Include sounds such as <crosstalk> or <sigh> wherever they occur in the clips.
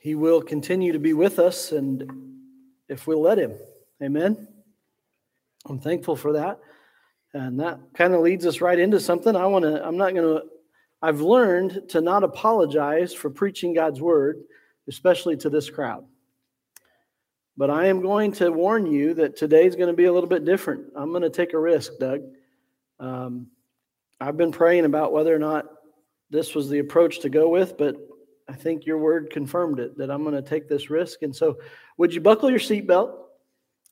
He will continue to be with us, and if we'll let Him. Amen. I'm thankful for that. And that kind of leads us right into something. I want to, I'm not going to, I've learned to not apologize for preaching God's word, especially to this crowd. But I am going to warn you that today's going to be a little bit different. I'm going to take a risk, Doug. Um, I've been praying about whether or not this was the approach to go with, but I think your word confirmed it that I'm going to take this risk. And so, would you buckle your seatbelt?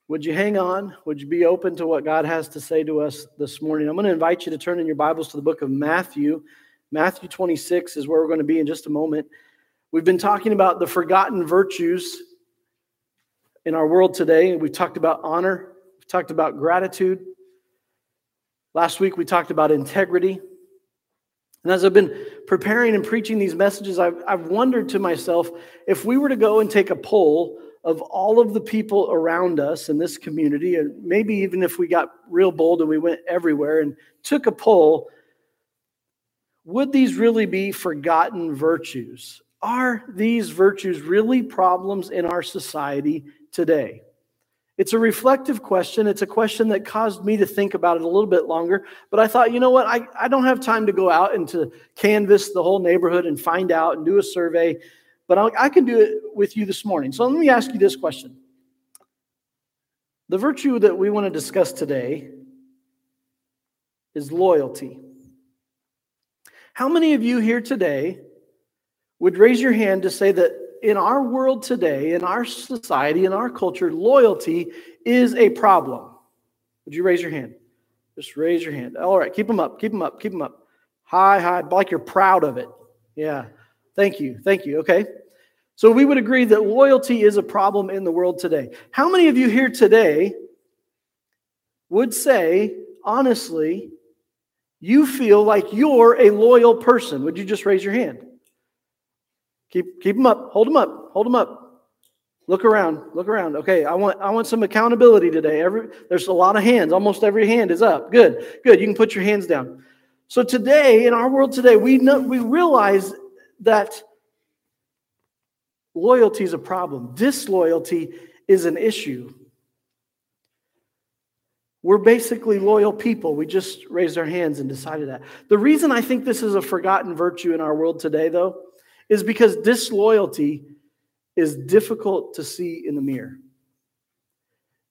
Would you hang on? Would you be open to what God has to say to us this morning? I'm going to invite you to turn in your Bibles to the book of Matthew. Matthew 26 is where we're going to be in just a moment. We've been talking about the forgotten virtues in our world today. We've talked about honor, we've talked about gratitude. Last week, we talked about integrity. And as I've been preparing and preaching these messages, I've, I've wondered to myself if we were to go and take a poll of all of the people around us in this community, and maybe even if we got real bold and we went everywhere and took a poll, would these really be forgotten virtues? Are these virtues really problems in our society today? It's a reflective question. It's a question that caused me to think about it a little bit longer. But I thought, you know what? I, I don't have time to go out and to canvass the whole neighborhood and find out and do a survey but I, I can do it with you this morning. So let me ask you this question. The virtue that we want to discuss today is loyalty. How many of you here today would raise your hand to say that in our world today, in our society, in our culture, loyalty is a problem? Would you raise your hand? Just raise your hand. All right, keep them up, keep them up, keep them up. High, high, like you're proud of it. Yeah. Thank you. Thank you. Okay. So we would agree that loyalty is a problem in the world today. How many of you here today would say, honestly, you feel like you're a loyal person? Would you just raise your hand? Keep, keep them up. Hold them up. Hold them up. Look around. Look around. Okay, I want I want some accountability today. Every there's a lot of hands. Almost every hand is up. Good. Good. You can put your hands down. So today in our world today, we know we realize that loyalty is a problem, disloyalty is an issue. We're basically loyal people. We just raised our hands and decided that. The reason I think this is a forgotten virtue in our world today, though, is because disloyalty is difficult to see in the mirror.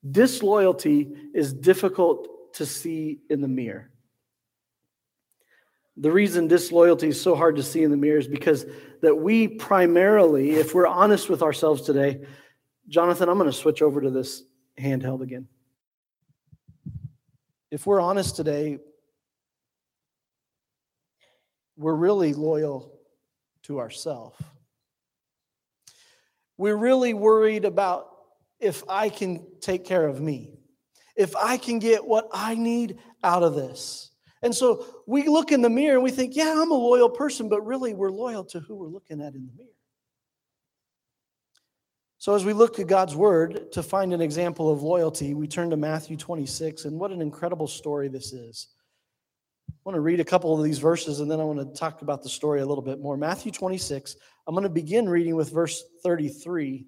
Disloyalty is difficult to see in the mirror. The reason disloyalty is so hard to see in the mirror is because that we primarily, if we're honest with ourselves today, Jonathan, I'm going to switch over to this handheld again. If we're honest today, we're really loyal to ourselves. We're really worried about if I can take care of me, if I can get what I need out of this. And so we look in the mirror and we think, yeah, I'm a loyal person, but really we're loyal to who we're looking at in the mirror. So as we look at God's word to find an example of loyalty, we turn to Matthew 26, and what an incredible story this is. I want to read a couple of these verses and then I want to talk about the story a little bit more. Matthew 26, I'm going to begin reading with verse 33.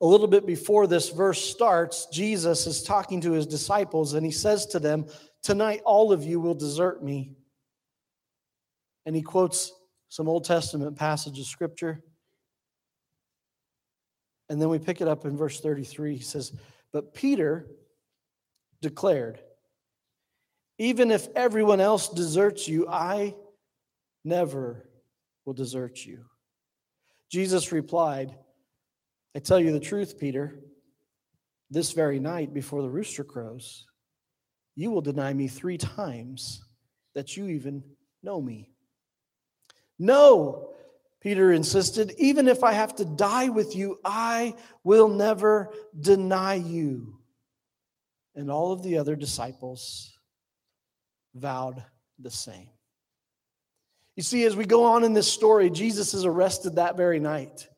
A little bit before this verse starts, Jesus is talking to his disciples and he says to them, Tonight, all of you will desert me. And he quotes some Old Testament passage of scripture. And then we pick it up in verse 33. He says, But Peter declared, Even if everyone else deserts you, I never will desert you. Jesus replied, I tell you the truth, Peter, this very night before the rooster crows, you will deny me three times that you even know me. No, Peter insisted, even if I have to die with you, I will never deny you. And all of the other disciples vowed the same. You see, as we go on in this story, Jesus is arrested that very night.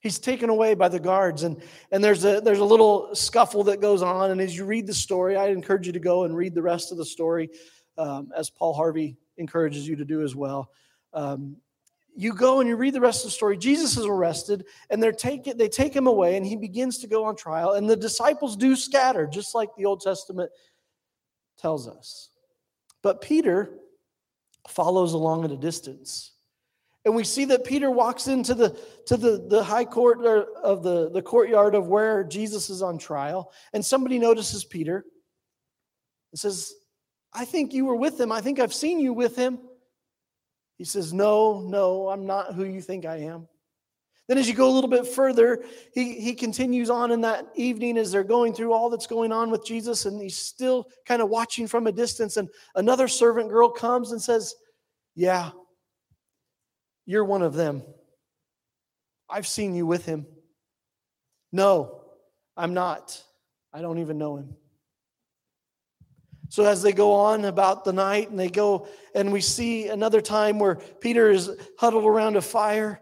He's taken away by the guards, and, and there's, a, there's a little scuffle that goes on. And as you read the story, I encourage you to go and read the rest of the story, um, as Paul Harvey encourages you to do as well. Um, you go and you read the rest of the story. Jesus is arrested, and they're take, they take him away, and he begins to go on trial. And the disciples do scatter, just like the Old Testament tells us. But Peter follows along at a distance. And we see that Peter walks into the, to the, the high court or of the, the courtyard of where Jesus is on trial. And somebody notices Peter and says, I think you were with him. I think I've seen you with him. He says, No, no, I'm not who you think I am. Then, as you go a little bit further, he, he continues on in that evening as they're going through all that's going on with Jesus, and he's still kind of watching from a distance. And another servant girl comes and says, Yeah, you're one of them. I've seen you with him. No, I'm not. I don't even know him. So as they go on about the night and they go, and we see another time where Peter is huddled around a fire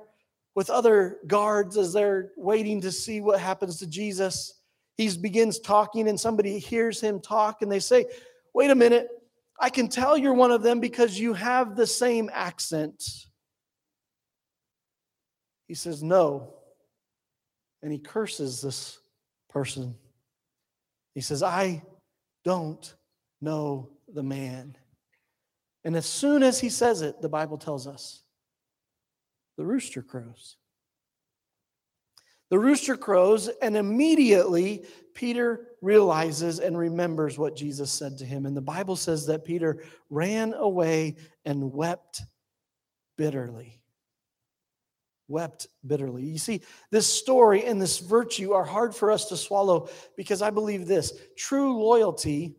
with other guards as they're waiting to see what happens to Jesus. He begins talking, and somebody hears him talk, and they say, Wait a minute, I can tell you're one of them because you have the same accent. He says, No. And he curses this person. He says, I don't know the man. And as soon as he says it, the Bible tells us the rooster crows. The rooster crows, and immediately Peter realizes and remembers what Jesus said to him. And the Bible says that Peter ran away and wept bitterly. Wept bitterly. You see, this story and this virtue are hard for us to swallow because I believe this true loyalty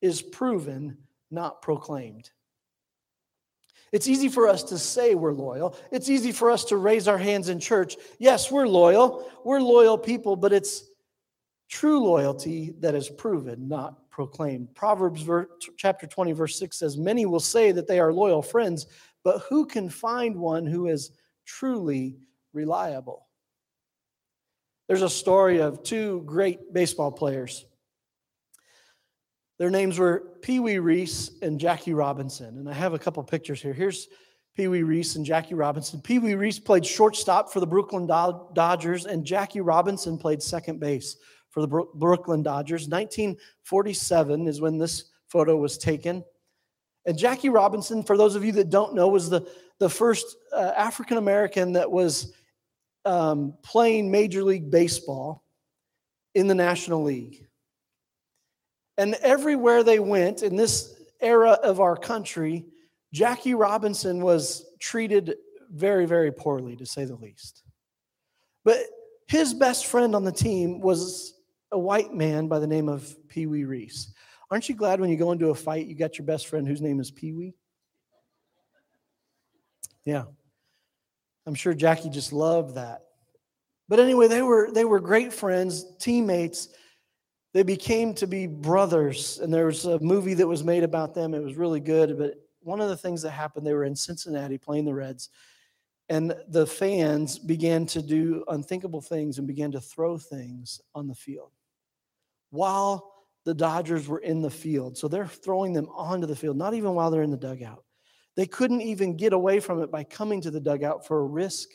is proven, not proclaimed. It's easy for us to say we're loyal. It's easy for us to raise our hands in church. Yes, we're loyal. We're loyal people, but it's true loyalty that is proven, not proclaimed. Proverbs chapter 20, verse 6 says, Many will say that they are loyal friends, but who can find one who is truly reliable? There's a story of two great baseball players. Their names were Pee Wee Reese and Jackie Robinson. And I have a couple pictures here. Here's Pee Wee Reese and Jackie Robinson. Pee Wee Reese played shortstop for the Brooklyn Dodgers, and Jackie Robinson played second base for the Brooklyn Dodgers. 1947 is when this photo was taken. And Jackie Robinson, for those of you that don't know, was the, the first uh, African American that was um, playing Major League Baseball in the National League. And everywhere they went in this era of our country, Jackie Robinson was treated very, very poorly, to say the least. But his best friend on the team was a white man by the name of Pee Wee Reese. Aren't you glad when you go into a fight, you got your best friend whose name is Pee Wee? Yeah. I'm sure Jackie just loved that. But anyway, they were they were great friends, teammates, they became to be brothers. And there was a movie that was made about them. It was really good. But one of the things that happened, they were in Cincinnati playing the Reds. And the fans began to do unthinkable things and began to throw things on the field while the Dodgers were in the field. So they're throwing them onto the field, not even while they're in the dugout. They couldn't even get away from it by coming to the dugout for a risk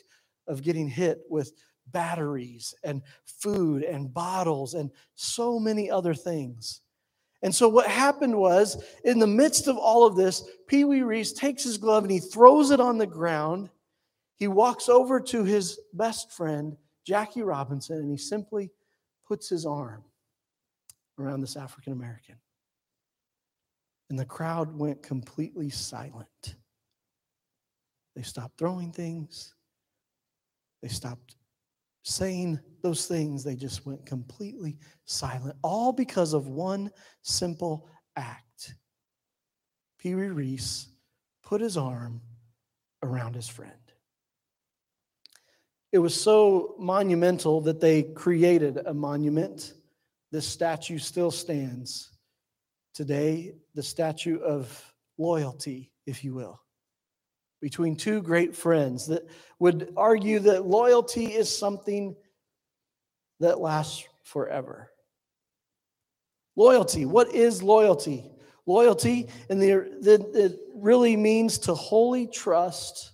of getting hit with batteries and food and bottles and so many other things. And so what happened was, in the midst of all of this, Pee Wee Reese takes his glove and he throws it on the ground. He walks over to his best friend, Jackie Robinson, and he simply puts his arm around this African American. And the crowd went completely silent. They stopped throwing things. They stopped saying those things, they just went completely silent, all because of one simple act. Pee Wee Reese put his arm around his friend. It was so monumental that they created a monument. This statue still stands today, the statue of loyalty, if you will between two great friends that would argue that loyalty is something that lasts forever. Loyalty, what is loyalty? Loyalty, and it really means to wholly trust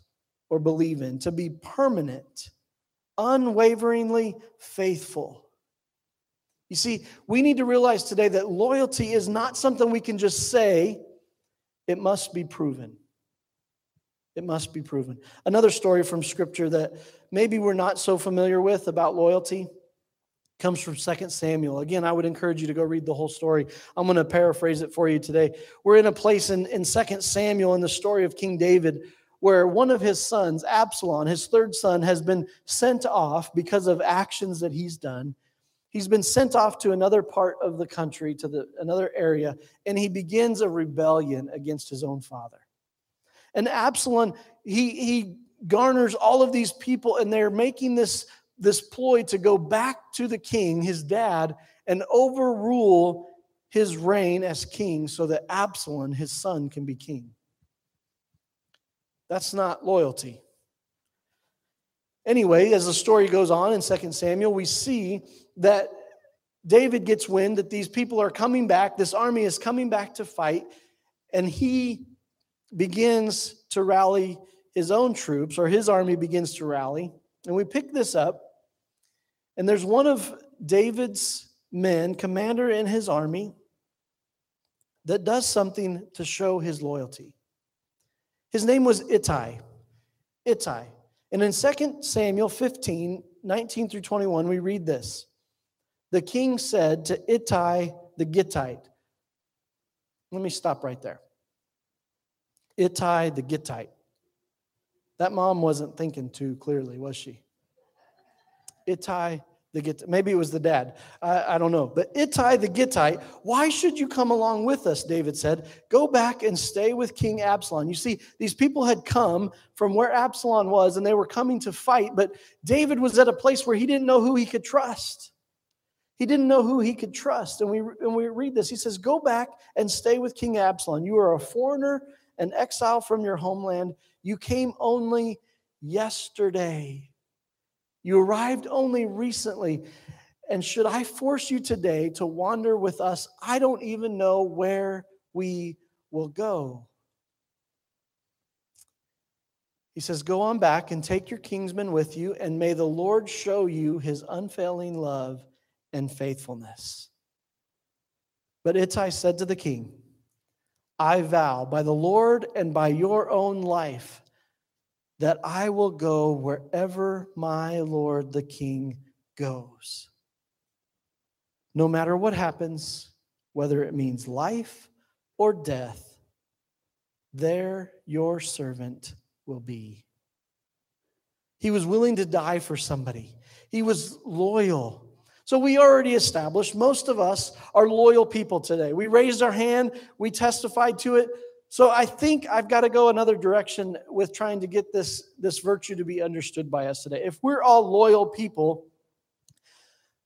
or believe in, to be permanent, unwaveringly faithful. You see, we need to realize today that loyalty is not something we can just say, it must be proven. It must be proven. Another story from scripture that maybe we're not so familiar with about loyalty comes from 2 Samuel. Again, I would encourage you to go read the whole story. I'm going to paraphrase it for you today. We're in a place in, in 2 Samuel in the story of King David where one of his sons, Absalom, his third son, has been sent off because of actions that he's done. He's been sent off to another part of the country, to the, another area, and he begins a rebellion against his own father. And Absalom, he, he garners all of these people, and they're making this, this ploy to go back to the king, his dad, and overrule his reign as king so that Absalom, his son, can be king. That's not loyalty. Anyway, as the story goes on in 2 Samuel, we see that David gets wind that these people are coming back, this army is coming back to fight, and he begins to rally his own troops, or his army begins to rally. And we pick this up, and there's one of David's men, commander in his army, that does something to show his loyalty. His name was Ittai. Ittai. And in 2 Samuel 15, 19 through 21, we read this. The king said to Ittai the Gittite, let me stop right there. Ittai the Gittite. That mom wasn't thinking too clearly, was she? Ittai the Gittite. Maybe it was the dad. I, I don't know. But Ittai the Gittite, why should you come along with us? David said. Go back and stay with King Absalom. You see, these people had come from where Absalom was and they were coming to fight, but David was at a place where he didn't know who he could trust. He didn't know who he could trust. And we, and we read this. He says, Go back and stay with King Absalom. You are a foreigner, an exile from your homeland. You came only yesterday. You arrived only recently. And should I force you today to wander with us, I don't even know where we will go. He says, Go on back and take your kingsmen with you, and may the Lord show you his unfailing love and faithfulness. But Ittai said to the king, I vow by the Lord and by your own life that I will go wherever my Lord the King goes. No matter what happens, whether it means life or death, there your servant will be. He was willing to die for somebody, he was loyal. So we already established most of us are loyal people today. We raised our hand, we testified to it. So I think I've got to go another direction with trying to get this, this virtue to be understood by us today. If we're all loyal people,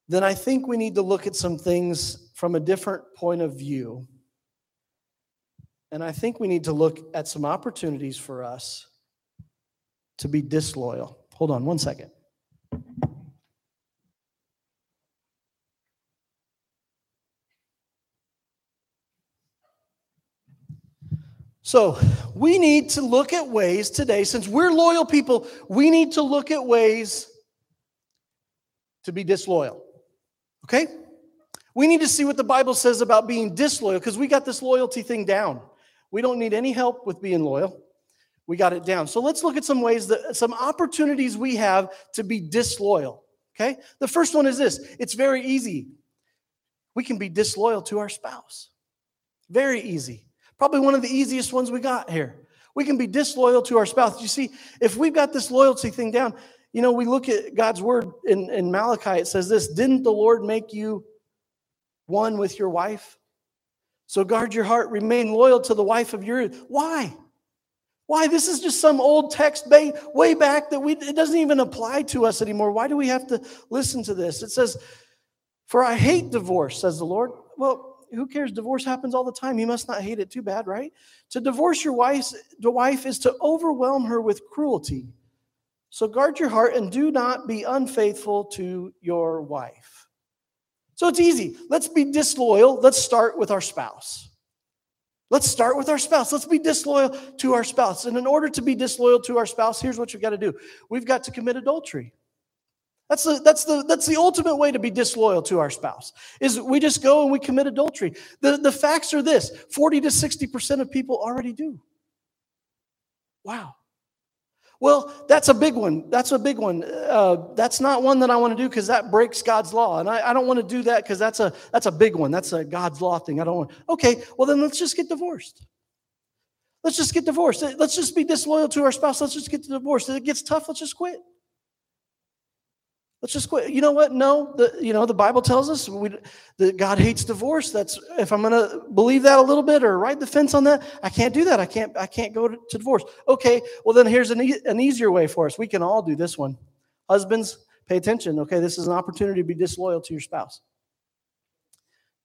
then I think we need to look at some things from a different point of view. And I think we need to look at some opportunities for us to be disloyal. Hold on one second. So we need to look at ways today, since we're loyal people, we need to look at ways to be disloyal. Okay? We need to see what the Bible says about being disloyal because we got this loyalty thing down. We don't need any help with being loyal. We got it down. So let's look at some ways that some opportunities we have to be disloyal. Okay? The first one is this it's very easy. We can be disloyal to our spouse. Very easy. Probably one of the easiest ones we got here. We can be disloyal to our spouse. You see, if we've got this loyalty thing down, you know, we look at God's word in, in Malachi, it says this Didn't the Lord make you one with your wife? So guard your heart, remain loyal to the wife of your. Why? Why? This is just some old text way back that we, it doesn't even apply to us anymore. Why do we have to listen to this? It says, For I hate divorce, says the Lord. Well, who cares? Divorce happens all the time. You must not hate it too bad, right? To divorce your wife, the wife is to overwhelm her with cruelty. So guard your heart and do not be unfaithful to your wife. So it's easy. Let's be disloyal. Let's start with our spouse. Let's start with our spouse. Let's be disloyal to our spouse. And in order to be disloyal to our spouse, here's what you've got to do we've got to commit adultery. That's the, that's, the, that's the ultimate way to be disloyal to our spouse is we just go and we commit adultery the, the facts are this 40 to 60% of people already do wow well, that's a big one. That's a big one. Uh, that's not one that I want to do because that breaks God's law, and I, I don't want to do that because that's a that's a big one. That's a God's law thing. I don't want. Okay, well then let's just get divorced. Let's just get divorced. Let's just be disloyal to our spouse. Let's just get divorced. If it gets tough, let's just quit. Let's just quit. You know what? No, the, you know the Bible tells us we, that God hates divorce. That's if I'm going to believe that a little bit or ride the fence on that, I can't do that. I can't. I can't go to, to divorce. Okay. Well, then here's an, e- an easier way for us. We can all do this one. Husbands, pay attention. Okay, this is an opportunity to be disloyal to your spouse.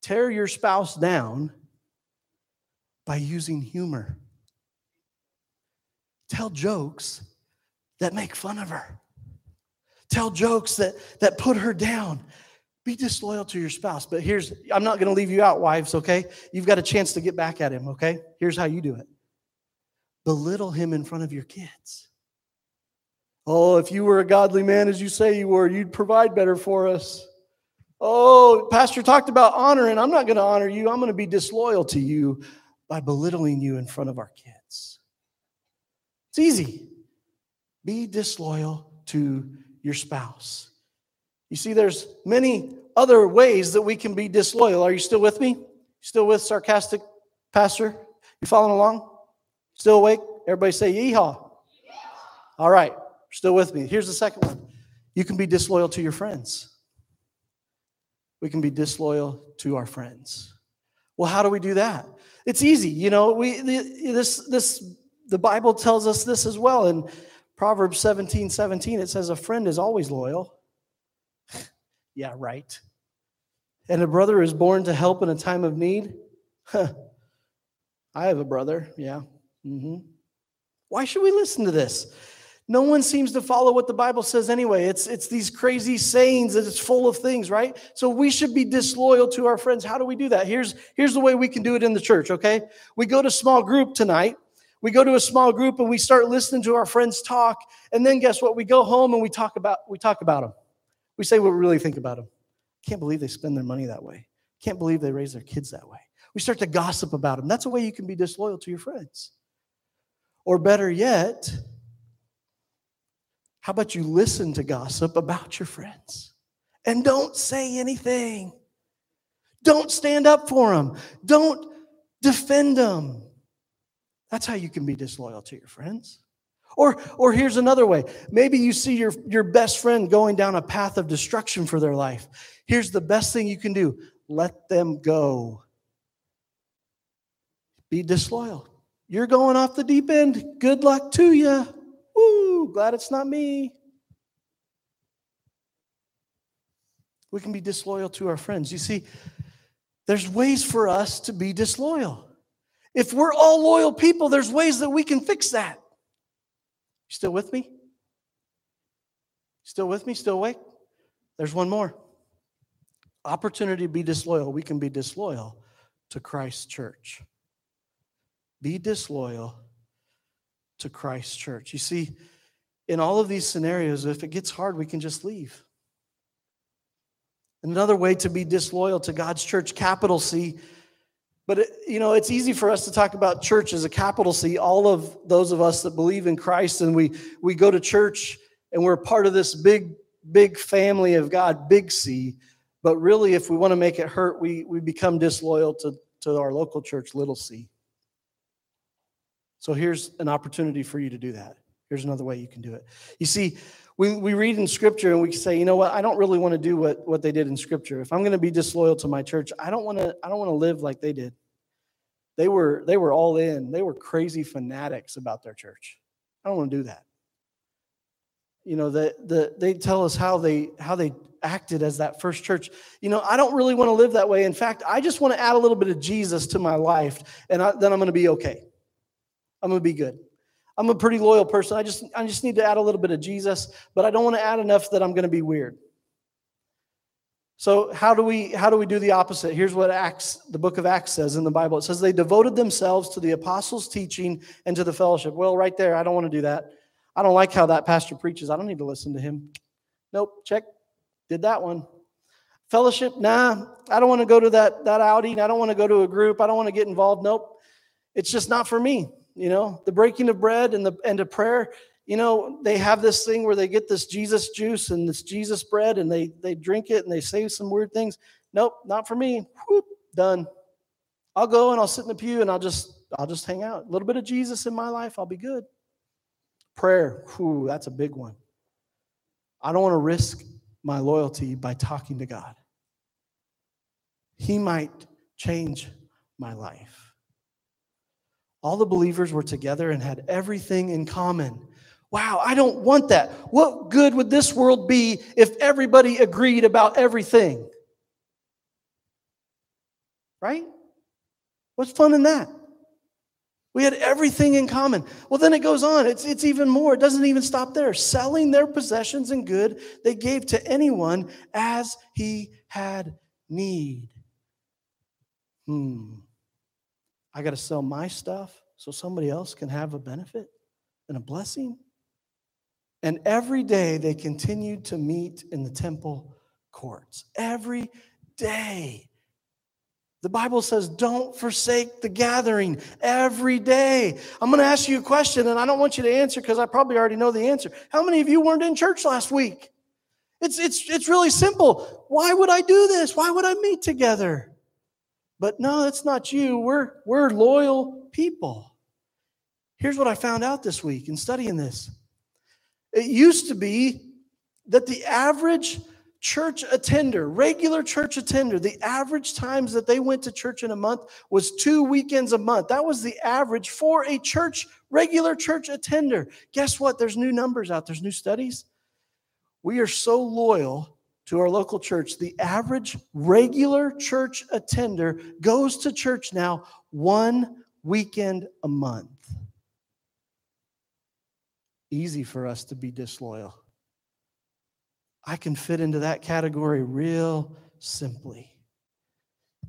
Tear your spouse down by using humor. Tell jokes that make fun of her tell jokes that, that put her down. Be disloyal to your spouse. But here's, I'm not going to leave you out, wives, okay? You've got a chance to get back at him, okay? Here's how you do it belittle him in front of your kids. Oh, if you were a godly man as you say you were, you'd provide better for us. Oh, Pastor talked about honor, and I'm not going to honor you. I'm going to be disloyal to you by belittling you in front of our kids. It's easy. Be disloyal to your spouse. You see, there's many other ways that we can be disloyal. Are you still with me? Still with sarcastic pastor? You following along? Still awake? Everybody say yeehaw. All right, still with me. Here's the second one. You can be disloyal to your friends. We can be disloyal to our friends. Well, how do we do that? It's easy. You know, we this this the Bible tells us this as well. And Proverbs 17 17, it says, A friend is always loyal. <laughs> yeah, right. And a brother is born to help in a time of need. I have a brother. Yeah. Mm-hmm. Why should we listen to this? No one seems to follow what the Bible says anyway. It's, it's these crazy sayings that it's full of things, right? So we should be disloyal to our friends. How do we do that? Here's, here's the way we can do it in the church, okay? We go to small group tonight we go to a small group and we start listening to our friends talk, and then guess what? We go home and we talk about we talk about them. We say what we really think about them. Can't believe they spend their money that way. Can't believe they raise their kids that way. We start to gossip about them. That's a way you can be disloyal to your friends. Or better yet, how about you listen to gossip about your friends and don't say anything? Don't stand up for them. Don't defend them. That's how you can be disloyal to your friends. Or, or here's another way. Maybe you see your, your best friend going down a path of destruction for their life. Here's the best thing you can do let them go. Be disloyal. You're going off the deep end. Good luck to you. Woo, glad it's not me. We can be disloyal to our friends. You see, there's ways for us to be disloyal. If we're all loyal people, there's ways that we can fix that. Still with me? Still with me? Still awake? There's one more. Opportunity to be disloyal. We can be disloyal to Christ's church. Be disloyal to Christ's church. You see, in all of these scenarios, if it gets hard, we can just leave. Another way to be disloyal to God's church, capital C, but, it, you know, it's easy for us to talk about church as a capital C, all of those of us that believe in Christ and we, we go to church and we're part of this big, big family of God, big C. But really, if we want to make it hurt, we, we become disloyal to, to our local church, little c. So here's an opportunity for you to do that. Here's another way you can do it. You see, we, we read in scripture and we say, you know what, I don't really want to do what, what they did in scripture. If I'm going to be disloyal to my church, I don't want to, I don't want to live like they did. They were, they were all in. They were crazy fanatics about their church. I don't want to do that. You know, the, the, they tell us how they, how they acted as that first church. You know, I don't really want to live that way. In fact, I just want to add a little bit of Jesus to my life and I, then I'm going to be okay. I'm going to be good. I'm a pretty loyal person. I just, I just need to add a little bit of Jesus, but I don't want to add enough that I'm going to be weird. So how do we how do we do the opposite? Here's what Acts, the book of Acts says in the Bible. It says they devoted themselves to the apostles' teaching and to the fellowship. Well, right there, I don't want to do that. I don't like how that pastor preaches. I don't need to listen to him. Nope, check. Did that one. Fellowship, nah, I don't want to go to that, that outing. I don't want to go to a group. I don't want to get involved. Nope. It's just not for me. You know, the breaking of bread and the and a prayer, you know, they have this thing where they get this Jesus juice and this Jesus bread and they they drink it and they say some weird things. Nope, not for me. Whoop, done. I'll go and I'll sit in the pew and I'll just I'll just hang out. A little bit of Jesus in my life, I'll be good. Prayer, whew, that's a big one. I don't want to risk my loyalty by talking to God. He might change my life. All the believers were together and had everything in common. Wow, I don't want that. What good would this world be if everybody agreed about everything? Right? What's fun in that? We had everything in common. Well, then it goes on. It's, it's even more. It doesn't even stop there. Selling their possessions and good they gave to anyone as he had need. Hmm. I got to sell my stuff so somebody else can have a benefit and a blessing. And every day they continued to meet in the temple courts. Every day. The Bible says, don't forsake the gathering every day. I'm going to ask you a question, and I don't want you to answer because I probably already know the answer. How many of you weren't in church last week? It's, it's, it's really simple. Why would I do this? Why would I meet together? But no, it's not you. We're, we're loyal people. Here's what I found out this week in studying this it used to be that the average church attender, regular church attender, the average times that they went to church in a month was two weekends a month. That was the average for a church, regular church attender. Guess what? There's new numbers out, there's new studies. We are so loyal to our local church. The average regular church attender goes to church now one weekend a month. Easy for us to be disloyal. I can fit into that category real simply.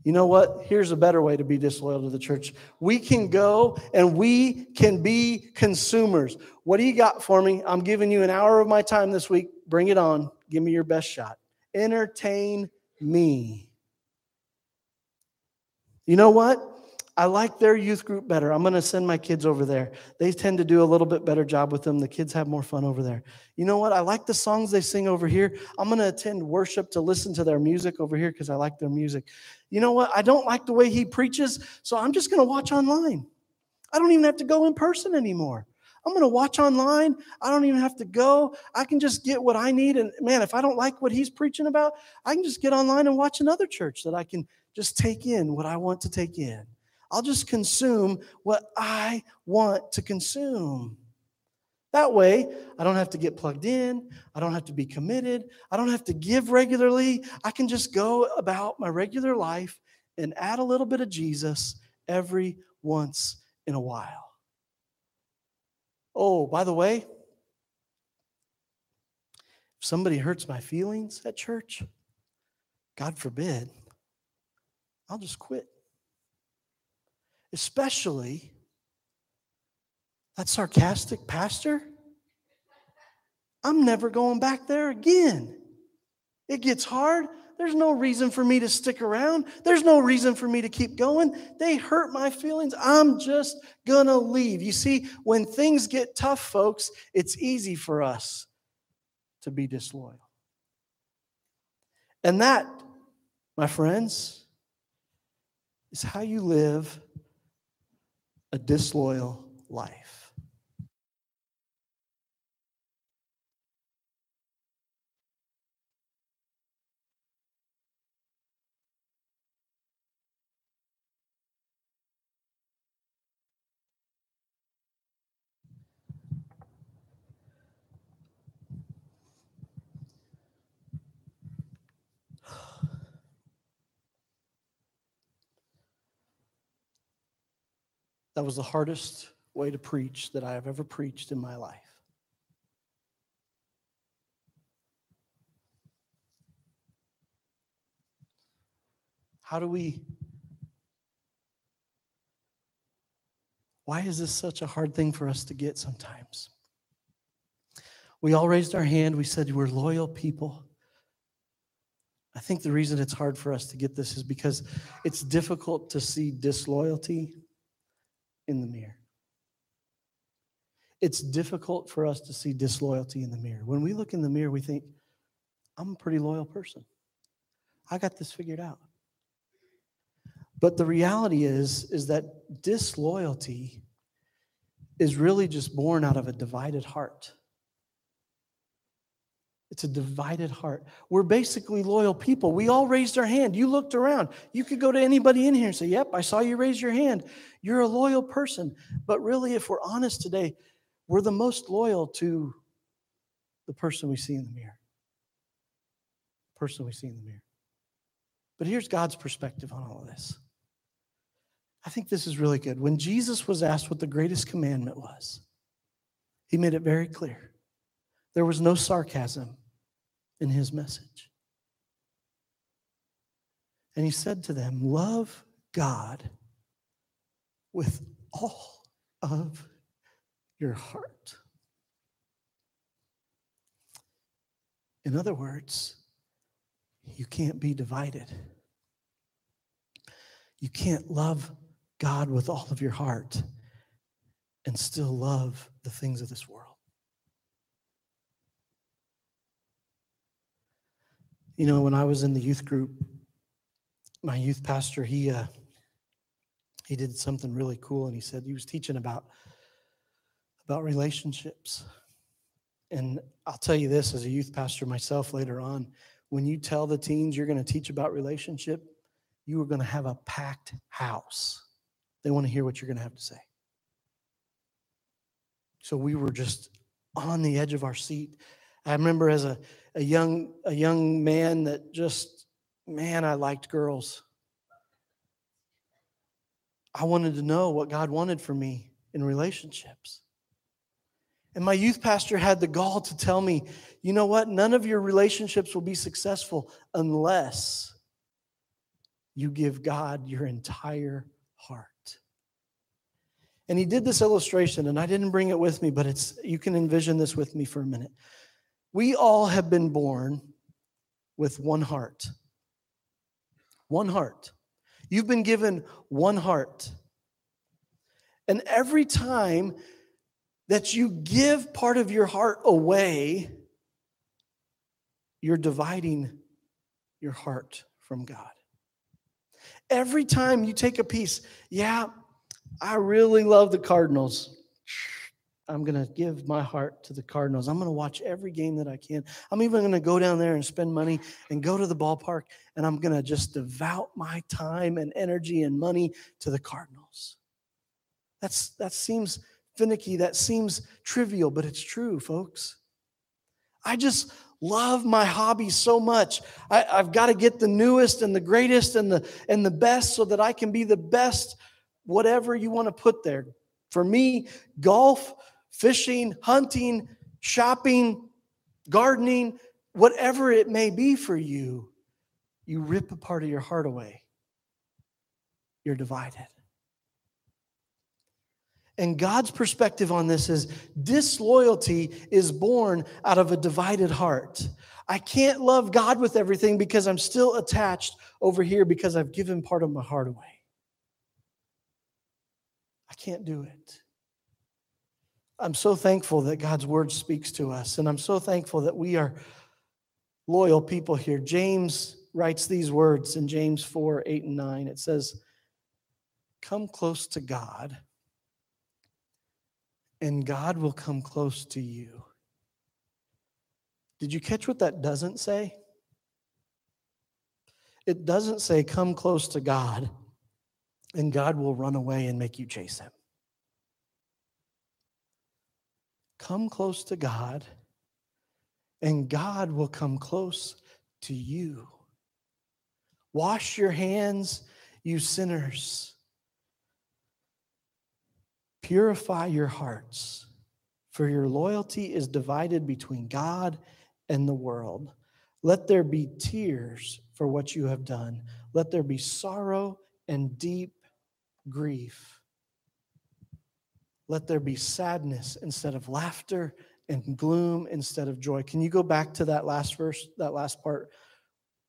You know what? Here's a better way to be disloyal to the church. We can go and we can be consumers. What do you got for me? I'm giving you an hour of my time this week. Bring it on. Give me your best shot. Entertain me. You know what? I like their youth group better. I'm going to send my kids over there. They tend to do a little bit better job with them. The kids have more fun over there. You know what? I like the songs they sing over here. I'm going to attend worship to listen to their music over here because I like their music. You know what? I don't like the way he preaches, so I'm just going to watch online. I don't even have to go in person anymore. I'm going to watch online. I don't even have to go. I can just get what I need. And man, if I don't like what he's preaching about, I can just get online and watch another church that I can just take in what I want to take in. I'll just consume what I want to consume. That way, I don't have to get plugged in. I don't have to be committed. I don't have to give regularly. I can just go about my regular life and add a little bit of Jesus every once in a while. Oh, by the way, if somebody hurts my feelings at church, God forbid, I'll just quit especially that sarcastic pastor, I'm never going back there again. It gets hard. There's no reason for me to stick around. There's no reason for me to keep going. They hurt my feelings. I'm just going to leave. You see, when things get tough, folks, it's easy for us to be disloyal. And that, my friends, is how you live a disloyal life. That was the hardest way to preach that I have ever preached in my life. How do we Why is this such a hard thing for us to get sometimes? We all raised our hand. We said we're loyal people. I think the reason it's hard for us to get this is because it's difficult to see disloyalty in the mirror. It's difficult for us to see disloyalty in the mirror. When we look in the mirror, we think, I'm a pretty loyal person. I got this figured out. But the reality is, is that disloyalty is really just born out of a divided heart. It's a divided heart. We're basically loyal people. We all raised our hand. You looked around. You could go to anybody in here and say, Yep, I saw you raise your hand. You're a loyal person. But really, if we're honest today, we're the most loyal to the person we see in the mirror. Person we see in the mirror. But here's God's perspective on all of this. I think this is really good. When Jesus was asked what the greatest commandment was, he made it very clear. There was no sarcasm in his message. And he said to them, Love God with all of your heart. In other words, you can't be divided. You can't love God with all of your heart and still love the things of this world. You know, when I was in the youth group, my youth pastor, he uh, he did something really cool, and he said he was teaching about about relationships. And I'll tell you this as a youth pastor myself later on, when you tell the teens you're going to teach about relationship, you are going to have a packed house. They want to hear what you're going to have to say. So we were just on the edge of our seat. I remember as a, a young a young man that just man, I liked girls. I wanted to know what God wanted for me in relationships. And my youth pastor had the gall to tell me, you know what? None of your relationships will be successful unless you give God your entire heart. And he did this illustration, and I didn't bring it with me, but it's you can envision this with me for a minute. We all have been born with one heart. One heart. You've been given one heart. And every time that you give part of your heart away, you're dividing your heart from God. Every time you take a piece, yeah, I really love the Cardinals. I'm going to give my heart to the Cardinals. I'm going to watch every game that I can. I'm even going to go down there and spend money and go to the ballpark, and I'm going to just devote my time and energy and money to the Cardinals. That's, that seems finicky. That seems trivial, but it's true, folks. I just love my hobby so much. I, have got to get the newest and the greatest and the, and the best so that I can be the best whatever you want to put there. For me, golf, fishing, hunting, shopping, gardening, whatever it may be for you, you rip a part of your heart away. You're divided. And God's perspective on this is disloyalty is born out of a divided heart. I can't love God with everything because I'm still attached over here because I've given part of my heart away. I can't do it. I'm so thankful that God's word speaks to us, and I'm so thankful that we are loyal people here. James writes these words in James 4 8 and 9. It says, Come close to God, and God will come close to you. Did you catch what that doesn't say? It doesn't say, Come close to God and God will run away and make you chase him. Come close to God, and God will come close to you. Wash your hands, you sinners. Purify your hearts, for your loyalty is divided between God and the world. Let there be tears for what you have done. Let there be sorrow and deep grief. Let there be sadness instead of laughter and gloom instead of joy. Can you go back to that last verse, that last part,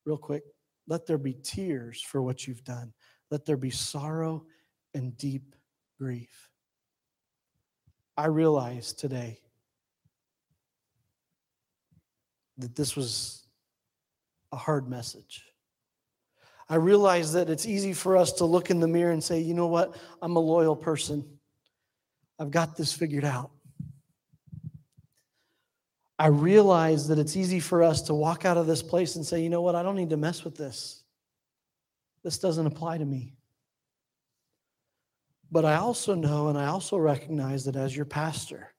real quick? Let there be tears for what you've done. Let there be sorrow and deep grief. I realize today that this was a hard message. I realize that it's easy for us to look in the mirror and say, you know what? I'm a loyal person. I've got this figured out. I realize that it's easy for us to walk out of this place and say, you know what? I don't need to mess with this. This doesn't apply to me. But I also know and I also recognize that as your pastor,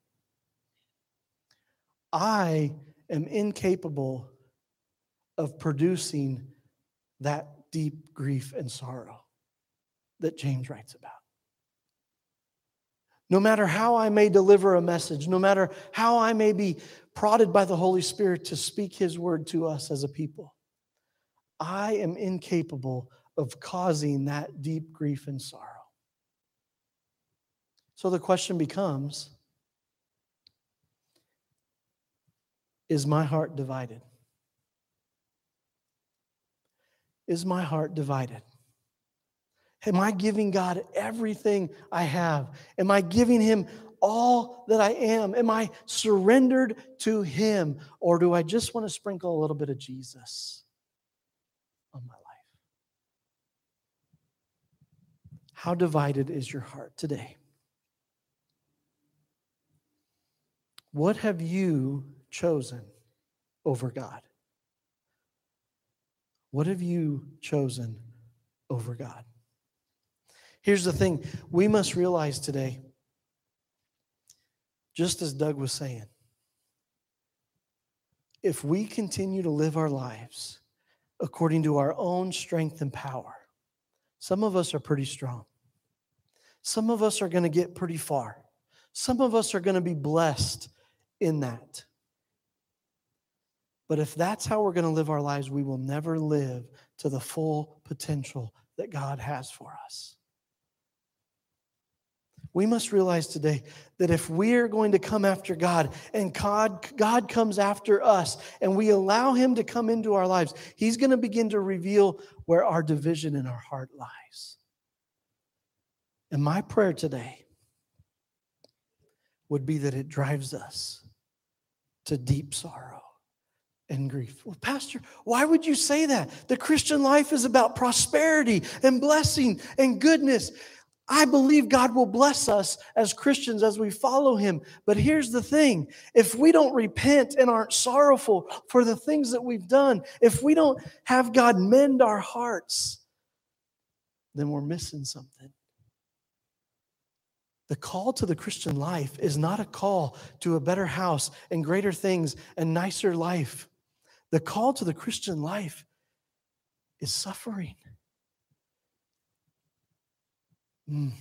I am incapable of producing that deep grief and sorrow that James writes about. No matter how I may deliver a message, no matter how I may be prodded by the Holy Spirit to speak His word to us as a people, I am incapable of causing that deep grief and sorrow. So the question becomes Is my heart divided? Is my heart divided? Am I giving God everything I have? Am I giving Him all that I am? Am I surrendered to Him? Or do I just want to sprinkle a little bit of Jesus on my life? How divided is your heart today? What have you chosen over God? What have you chosen over God? Here's the thing we must realize today, just as Doug was saying, if we continue to live our lives according to our own strength and power, some of us are pretty strong. Some of us are going to get pretty far. Some of us are going to be blessed in that. But if that's how we're going to live our lives, we will never live to the full potential that God has for us. We must realize today that if we're going to come after God and God, God comes after us and we allow Him to come into our lives, He's going to begin to reveal where our division in our heart lies. And my prayer today would be that it drives us to deep sorrow and grief. Well, Pastor, why would you say that? The Christian life is about prosperity and blessing and goodness. I believe God will bless us as Christians as we follow Him. But here's the thing if we don't repent and aren't sorrowful for the things that we've done, if we don't have God mend our hearts, then we're missing something. The call to the Christian life is not a call to a better house and greater things and nicer life. The call to the Christian life is suffering. Mm.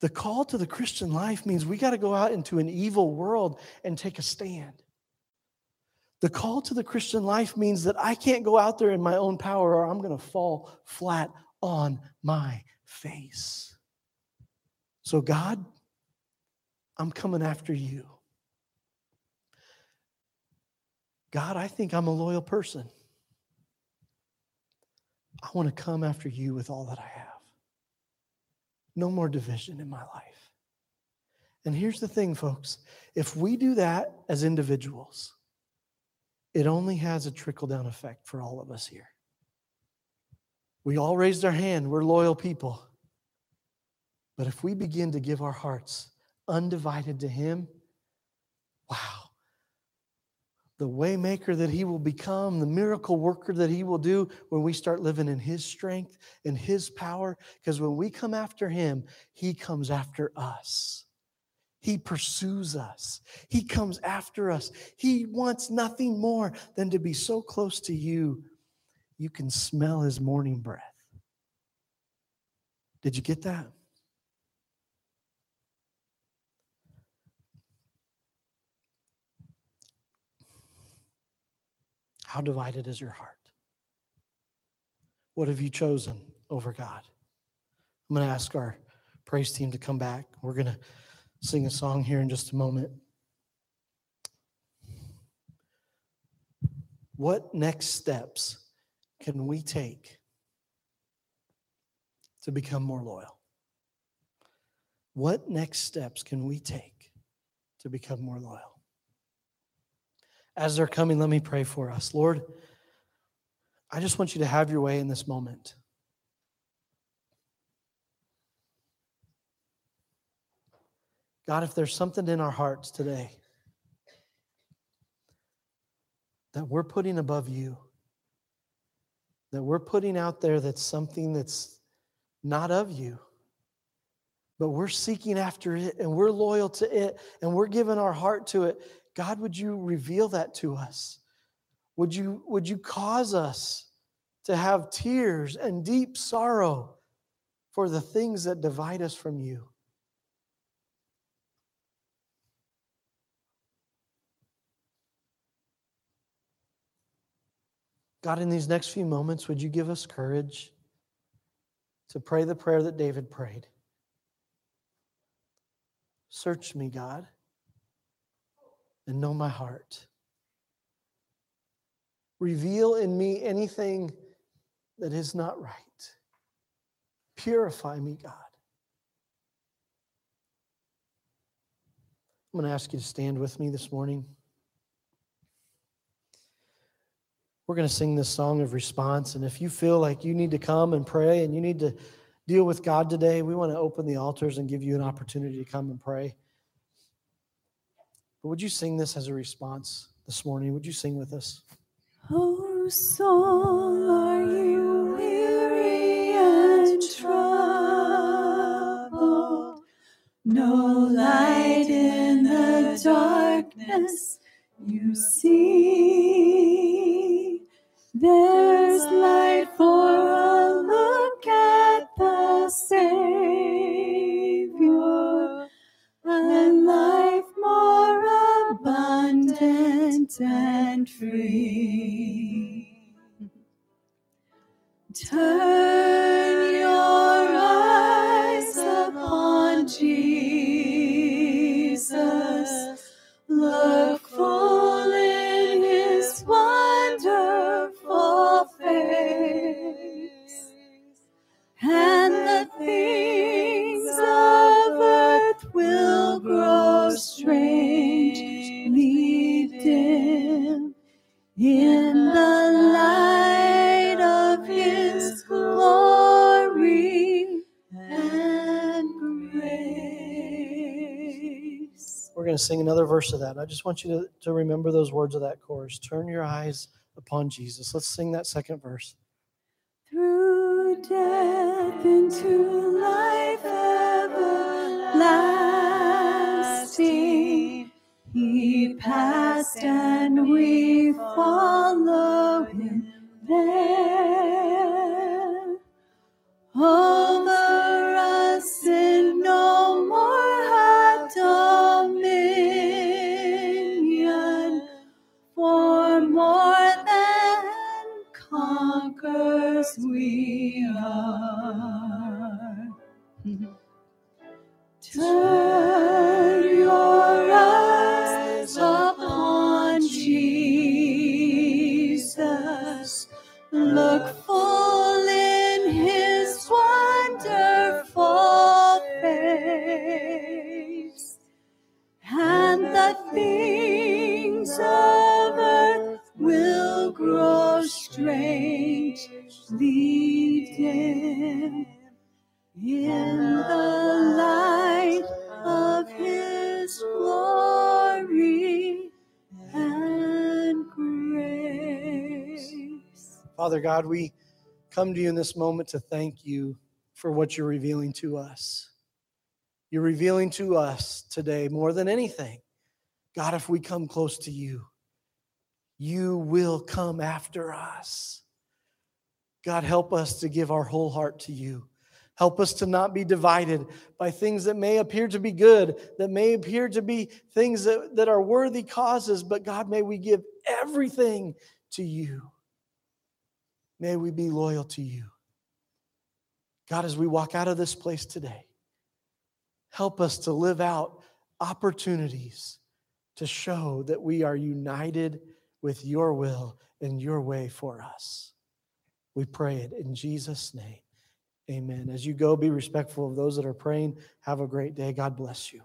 The call to the Christian life means we got to go out into an evil world and take a stand. The call to the Christian life means that I can't go out there in my own power or I'm going to fall flat on my face. So, God, I'm coming after you. God, I think I'm a loyal person. I want to come after you with all that I have. No more division in my life. And here's the thing, folks if we do that as individuals, it only has a trickle down effect for all of us here. We all raised our hand, we're loyal people. But if we begin to give our hearts undivided to Him, wow. The waymaker that He will become, the miracle worker that He will do when we start living in His strength and His power. Because when we come after Him, He comes after us. He pursues us. He comes after us. He wants nothing more than to be so close to you, you can smell His morning breath. Did you get that? How divided is your heart? What have you chosen over God? I'm going to ask our praise team to come back. We're going to sing a song here in just a moment. What next steps can we take to become more loyal? What next steps can we take to become more loyal? As they're coming, let me pray for us. Lord, I just want you to have your way in this moment. God, if there's something in our hearts today that we're putting above you, that we're putting out there that's something that's not of you, but we're seeking after it and we're loyal to it and we're giving our heart to it, God, would you reveal that to us? Would you, would you cause us to have tears and deep sorrow for the things that divide us from you? God, in these next few moments, would you give us courage to pray the prayer that David prayed? Search me, God, and know my heart. Reveal in me anything that is not right. Purify me, God. I'm going to ask you to stand with me this morning. We're going to sing this song of response. And if you feel like you need to come and pray and you need to deal with God today, we want to open the altars and give you an opportunity to come and pray. But would you sing this as a response this morning? Would you sing with us? Oh, soul, are you weary and troubled? No light in the darkness you see. There's light for a abundant and free. Turn going to sing another verse of that. I just want you to, to remember those words of that chorus. Turn your eyes upon Jesus. Let's sing that second verse. Through death into life everlasting, he passed and we follow him there. Turn your eyes upon Jesus. Look full in his wonderful face. And the things ever will grow strange lead in the Father God, we come to you in this moment to thank you for what you're revealing to us. You're revealing to us today more than anything. God, if we come close to you, you will come after us. God, help us to give our whole heart to you. Help us to not be divided by things that may appear to be good, that may appear to be things that, that are worthy causes, but God, may we give everything to you. May we be loyal to you. God, as we walk out of this place today, help us to live out opportunities to show that we are united with your will and your way for us. We pray it in Jesus' name. Amen. As you go, be respectful of those that are praying. Have a great day. God bless you.